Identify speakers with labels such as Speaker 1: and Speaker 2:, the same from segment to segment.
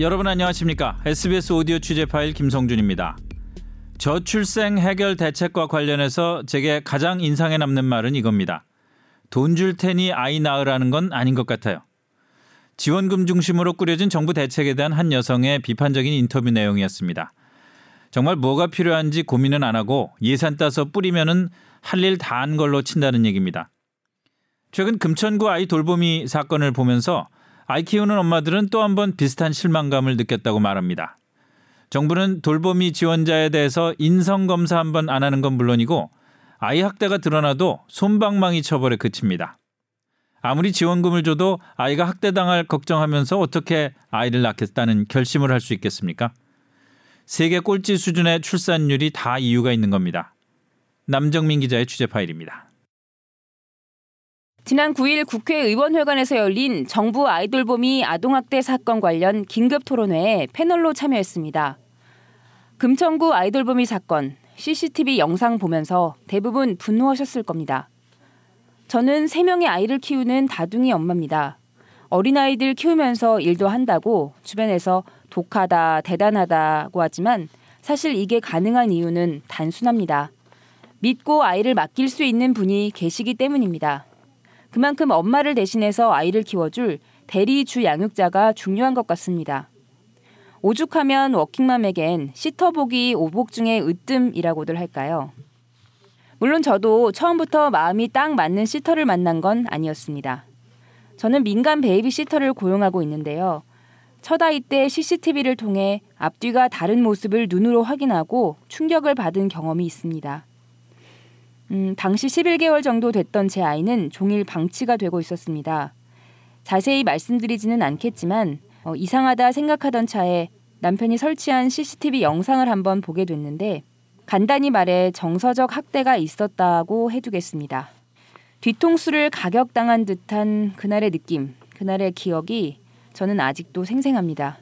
Speaker 1: 여러분 안녕하십니까? SBS 오디오 취재 파일 김성준입니다. 저출생 해결 대책과 관련해서 제게 가장 인상에 남는 말은 이겁니다. 돈 줄 테니 아이 낳으라는 건 아닌 것 같아요. 지원금 중심으로 꾸려진 정부 대책에 대한 한 여성의 비판적인 인터뷰 내용이었습니다. 정말 뭐가 필요한지 고민은 안 하고 예산 따서 뿌리면은 할 일 다 한 걸로 친다는 얘기입니다. 최근 금천구 아이 돌보미 사건을 보면서 아이 키우는 엄마들은 또 한 번 비슷한 실망감을 느꼈다고 말합니다. 정부는 돌보미 지원자에 대해서 인성검사 한 번 안 하는 건 물론이고 아이 학대가 드러나도 손방망이 처벌에 그칩니다. 아무리 지원금을 줘도 아이가 학대당할 걱정하면서 어떻게 아이를 낳겠다는 결심을 할 수 있겠습니까? 세계 꼴찌 수준의 출산율이 다 이유가 있는 겁니다. 남정민 기자의 취재 파일입니다.
Speaker 2: 지난 9일 국회의원회관에서 열린 정부 아이돌봄이 아동학대 사건 관련 긴급 토론회에 패널로 참여했습니다. 금천구 아이돌봄이 사건 CCTV 영상 보면서 대부분 분노하셨을 겁니다. 저는 3명의 아이를 키우는 다둥이 엄마입니다. 어린아이들 키우면서 일도 한다고 주변에서 독하다, 대단하다고 하지만 사실 이게 가능한 이유는 단순합니다. 믿고 아이를 맡길 수 있는 분이 계시기 때문입니다. 그만큼 엄마를 대신해서 아이를 키워줄 대리 주 양육자가 중요한 것 같습니다. 오죽하면 워킹맘에겐 시터복이 오복 중의 으뜸이라고들 할까요? 물론 저도 처음부터 마음이 딱 맞는 시터를 만난 건 아니었습니다. 저는 민간 베이비 시터를 고용하고 있는데요. 첫 아이 때 CCTV를 통해 앞뒤가 다른 모습을 눈으로 확인하고 충격을 받은 경험이 있습니다. 음, 당시 11개월 정도 됐던 제 아이는 종일 방치가 되고 있었습니다. 자세히 말씀드리지는 않겠지만 어, 이상하다 생각하던 차에 남편이 설치한 CCTV 영상을 한번 보게 됐는데 간단히 말해 정서적 학대가 있었다고 해두겠습니다. 뒤통수를 가격당한 듯한 그날의 느낌, 그날의 기억이 저는 아직도 생생합니다.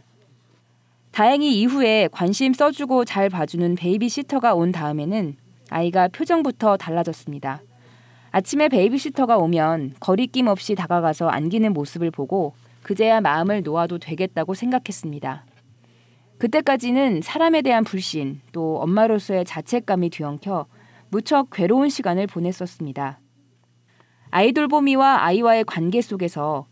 Speaker 2: 다행히 이후에 관심 써주고 잘 봐주는 베이비시터가 온 다음에는 아이가 표정부터 달라졌습니다. 아침에 베이비시터가 오면 거리낌 없이 다가가서 안기는 모습을 보고 그제야 마음을 놓아도 되겠다고 생각했습니다. 그때까지는 사람에 대한 불신 또 엄마로서의 자책감이 뒤엉켜 무척 괴로운 시간을 보냈었습니다. 아이돌보미와 아이와의 관계 속에서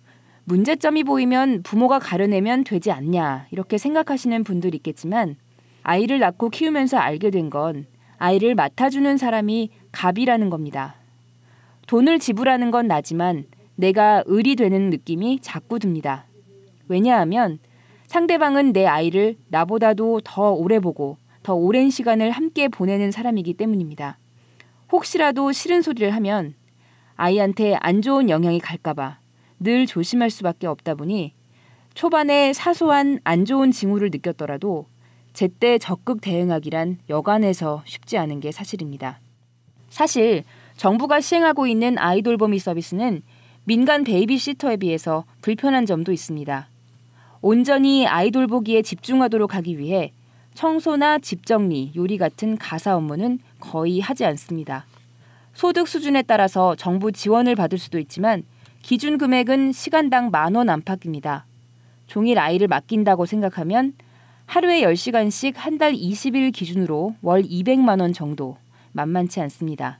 Speaker 2: 문제점이 보이면 부모가 가려내면 되지 않냐 이렇게 생각하시는 분들 있겠지만 아이를 낳고 키우면서 알게 된 건 아이를 맡아주는 사람이 갑이라는 겁니다. 돈을 지불하는 건 나지만 내가 을이 되는 느낌이 자꾸 듭니다. 왜냐하면 상대방은 내 아이를 나보다도 더 오래 보고 더 오랜 시간을 함께 보내는 사람이기 때문입니다. 혹시라도 싫은 소리를 하면 아이한테 안 좋은 영향이 갈까봐 늘 조심할 수밖에 없다 보니 초반에 사소한 안 좋은 징후를 느꼈더라도 제때 적극 대응하기란 여간해서 쉽지 않은 게 사실입니다. 사실 정부가 시행하고 있는 아이돌보미 서비스는 민간 베이비시터에 비해서 불편한 점도 있습니다. 온전히 아이돌 보기에 집중하도록 하기 위해 청소나 집 정리, 요리 같은 가사 업무는 거의 하지 않습니다. 소득 수준에 따라서 정부 지원을 받을 수도 있지만 기준 금액은 시간당 만 원 안팎입니다. 종일 아이를 맡긴다고 생각하면 하루에 10시간씩 한 달 20일 기준으로 월 200만 원 정도 만만치 않습니다.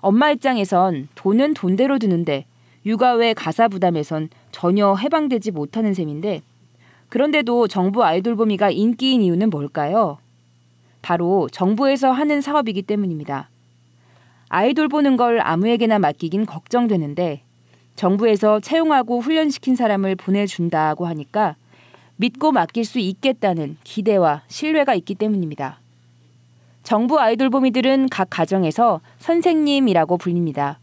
Speaker 2: 엄마 입장에선 돈은 돈대로 드는데 육아 외 가사 부담에선 전혀 해방되지 못하는 셈인데 그런데도 정부 아이돌 보미가 인기인 이유는 뭘까요? 바로 정부에서 하는 사업이기 때문입니다. 아이돌 보는 걸 아무에게나 맡기긴 걱정되는데 정부에서 채용하고 훈련시킨 사람을 보내준다고 하니까 믿고 맡길 수 있겠다는 기대와 신뢰가 있기 때문입니다. 정부 아이돌 보미들은 각 가정에서 선생님이라고 불립니다.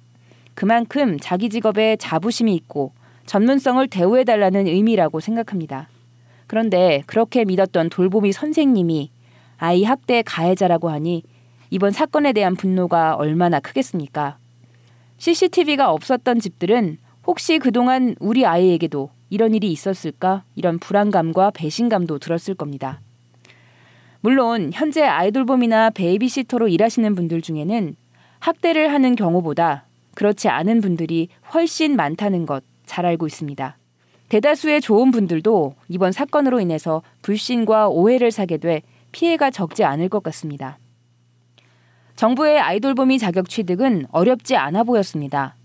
Speaker 2: 그만큼 자기 직업에 자부심이 있고 전문성을 대우해달라는 의미라고 생각합니다. 그런데 그렇게 믿었던 돌보미 선생님이 아이 학대 가해자라고 하니 이번 사건에 대한 분노가 얼마나 크겠습니까? CCTV가 없었던 집들은 혹시 그동안 우리 아이에게도 이런 일이 있었을까? 이런 불안감과 배신감도 들었을 겁니다. 물론 현재 아이돌봄이나 베이비시터로 일하시는 분들 중에는 학대를 하는 경우보다 그렇지 않은 분들이 훨씬 많다는 것 잘 알고 있습니다. 대다수의 좋은 분들도 이번 사건으로 인해서 불신과 오해를 사게 돼 피해가 적지 않을 것 같습니다. 정부의 아이돌봄이 자격 취득은 어렵지 않아 보였습니다.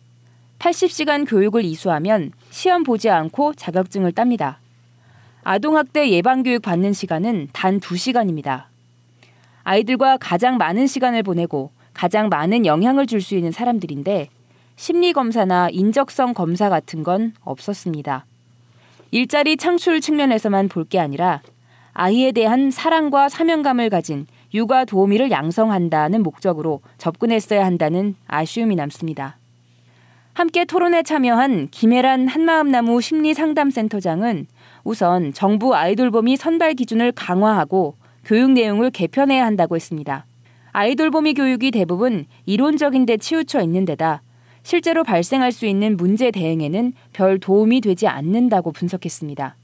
Speaker 2: 80시간 교육을 이수하면 시험 보지 않고 자격증을 땁니다. 아동학대 예방교육 받는 시간은 단 2시간입니다. 아이들과 가장 많은 시간을 보내고 가장 많은 영향을 줄 수 있는 사람들인데 심리검사나 인적성 검사 같은 건 없었습니다. 일자리 창출 측면에서만 볼 게 아니라 아이에 대한 사랑과 사명감을 가진 육아 도우미를 양성한다는 목적으로 접근했어야 한다는 아쉬움이 남습니다. 함께 토론에 참여한 김혜란 한마음나무 심리상담센터장은 우선 정부 아이돌봄이 선발 기준을 강화하고 교육 내용을 개편해야 한다고 했습니다. 아이돌봄이 교육이 대부분 이론적인 데 치우쳐 있는 데다 실제로 발생할 수 있는 문제 대응에는 별 도움이 되지 않는다고 분석했습니다.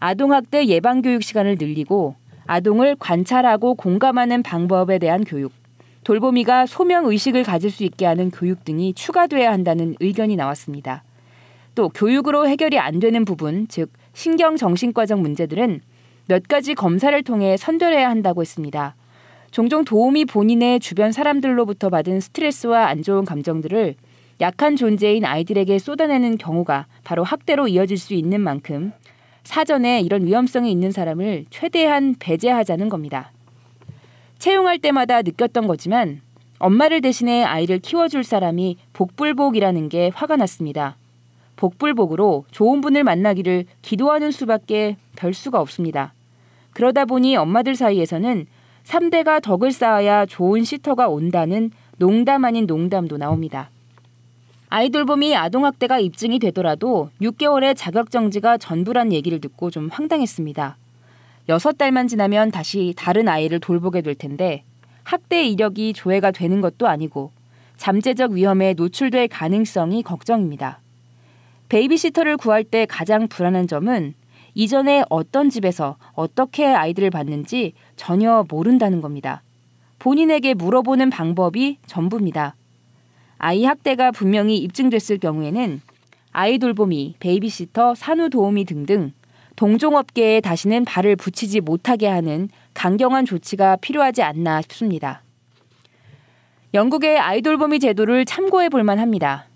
Speaker 2: 아동학대 예방교육 시간을 늘리고 아동을 관찰하고 공감하는 방법에 대한 교육, 돌보미가 소명 의식을 가질 수 있게 하는 교육 등이 추가돼야 한다는 의견이 나왔습니다. 또 교육으로 해결이 안 되는 부분, 즉 신경 정신과적 문제들은 몇 가지 검사를 통해 선별해야 한다고 했습니다. 종종 도움이 본인의 주변 사람들로부터 받은 스트레스와 안 좋은 감정들을 약한 존재인 아이들에게 쏟아내는 경우가 바로 학대로 이어질 수 있는 만큼 사전에 이런 위험성이 있는 사람을 최대한 배제하자는 겁니다. 채용할 때마다 느꼈던 거지만 엄마를 대신해 아이를 키워줄 사람이 복불복이라는 게 화가 났습니다. 복불복으로 좋은 분을 만나기를 기도하는 수밖에 별 수가 없습니다. 그러다 보니 엄마들 사이에서는 3대가 덕을 쌓아야 좋은 시터가 온다는 농담 아닌 농담도 나옵니다. 아이돌봄이 아동학대가 입증이 되더라도 6개월의 자격정지가 전부란 얘기를 듣고 좀 황당했습니다. 6달만 지나면 다시 다른 아이를 돌보게 될 텐데 학대 이력이 조회가 되는 것도 아니고 잠재적 위험에 노출될 가능성이 걱정입니다. 베이비시터를 구할 때 가장 불안한 점은 이전에 어떤 집에서 어떻게 아이들을 봤는지 전혀 모른다는 겁니다. 본인에게 물어보는 방법이 전부입니다. 아이 학대가 분명히 입증됐을 경우에는 아이 돌보미, 베이비시터, 산후 도우미 등등 동종업계에 다시는 발을 붙이지 못하게 하는 강경한 조치가 필요하지 않나 싶습니다. 영국의 아이돌보미 제도를 참고해 볼 만 합니다.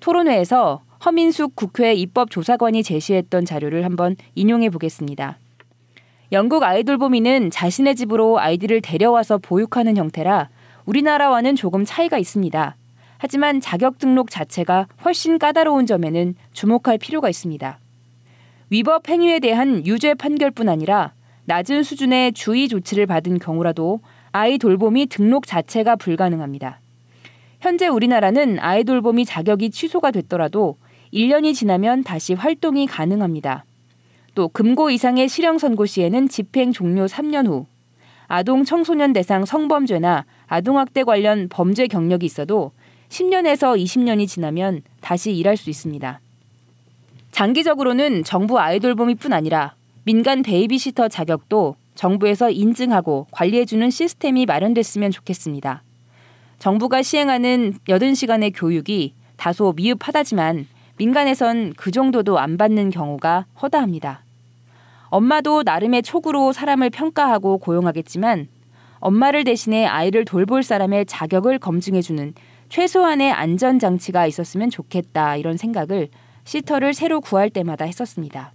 Speaker 2: 토론회에서 허민숙 국회 입법조사관이 제시했던 자료를 한번 인용해 보겠습니다. 영국 아이돌보미는 자신의 집으로 아이들을 데려와서 보육하는 형태라 우리나라와는 조금 차이가 있습니다. 하지만 자격 등록 자체가 훨씬 까다로운 점에는 주목할 필요가 있습니다. 위법 행위에 대한 유죄 판결뿐 아니라 낮은 수준의 주의 조치를 받은 경우라도 아이 돌봄이 등록 자체가 불가능합니다. 현재 우리나라는 아이 돌봄이 자격이 취소가 됐더라도 1년이 지나면 다시 활동이 가능합니다. 또 금고 이상의 실형 선고 시에는 집행 종료 3년 후 아동 청소년 대상 성범죄나 아동학대 관련 범죄 경력이 있어도 10년에서 20년이 지나면 다시 일할 수 있습니다. 장기적으로는 정부 아이돌봄이뿐 아니라 민간 베이비시터 자격도 정부에서 인증하고 관리해주는 시스템이 마련됐으면 좋겠습니다. 정부가 시행하는 80시간의 교육이 다소 미흡하다지만 민간에선 그 정도도 안 받는 경우가 허다합니다. 엄마도 나름의 촉으로 사람을 평가하고 고용하겠지만 엄마를 대신해 아이를 돌볼 사람의 자격을 검증해주는 최소한의 안전장치가 있었으면 좋겠다 이런 생각을 시터를 새로 구할 때마다 했었습니다.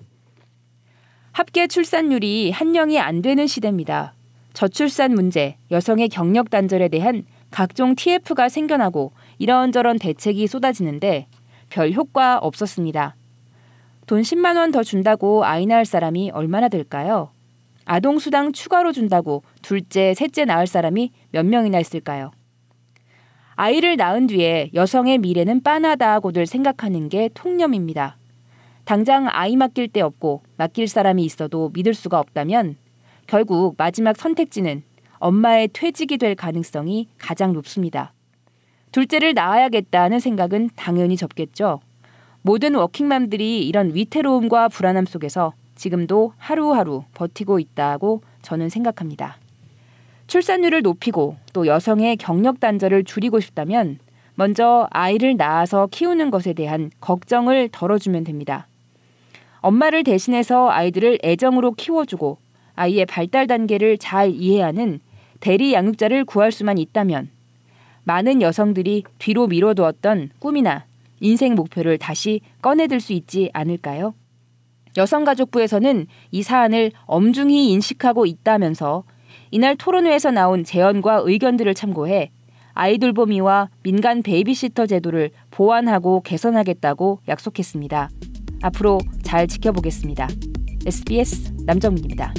Speaker 2: 합계 출산율이 한영이 안 되는 시대입니다. 저출산 문제, 여성의 경력 단절에 대한 각종 TF가 생겨나고 이런저런 대책이 쏟아지는데 별 효과 없었습니다. 돈 10만 원 더 준다고 아이 낳을 사람이 얼마나 될까요? 아동수당 추가로 준다고 둘째, 셋째 낳을 사람이 몇 명이나 있을까요? 아이를 낳은 뒤에 여성의 미래는 빤하다고들 생각하는 게 통념입니다. 당장 아이 맡길 데 없고 맡길 사람이 있어도 믿을 수가 없다면 결국 마지막 선택지는 엄마의 퇴직이 될 가능성이 가장 높습니다. 둘째를 낳아야겠다는 생각은 당연히 접겠죠. 모든 워킹맘들이 이런 위태로움과 불안함 속에서 지금도 하루하루 버티고 있다고 저는 생각합니다. 출산율을 높이고 또 여성의 경력 단절을 줄이고 싶다면 먼저 아이를 낳아서 키우는 것에 대한 걱정을 덜어주면 됩니다. 엄마를 대신해서 아이들을 애정으로 키워주고 아이의 발달 단계를 잘 이해하는 대리 양육자를 구할 수만 있다면 많은 여성들이 뒤로 미뤄두었던 꿈이나 인생 목표를 다시 꺼내들 수 있지 않을까요? 여성가족부에서는 이 사안을 엄중히 인식하고 있다면서 이날 토론회에서 나온 제언과 의견들을 참고해 아이돌 보미와 민간 베이비시터 제도를 보완하고 개선하겠다고 약속했습니다. 앞으로 잘 지켜보겠습니다. SBS 남정민입니다.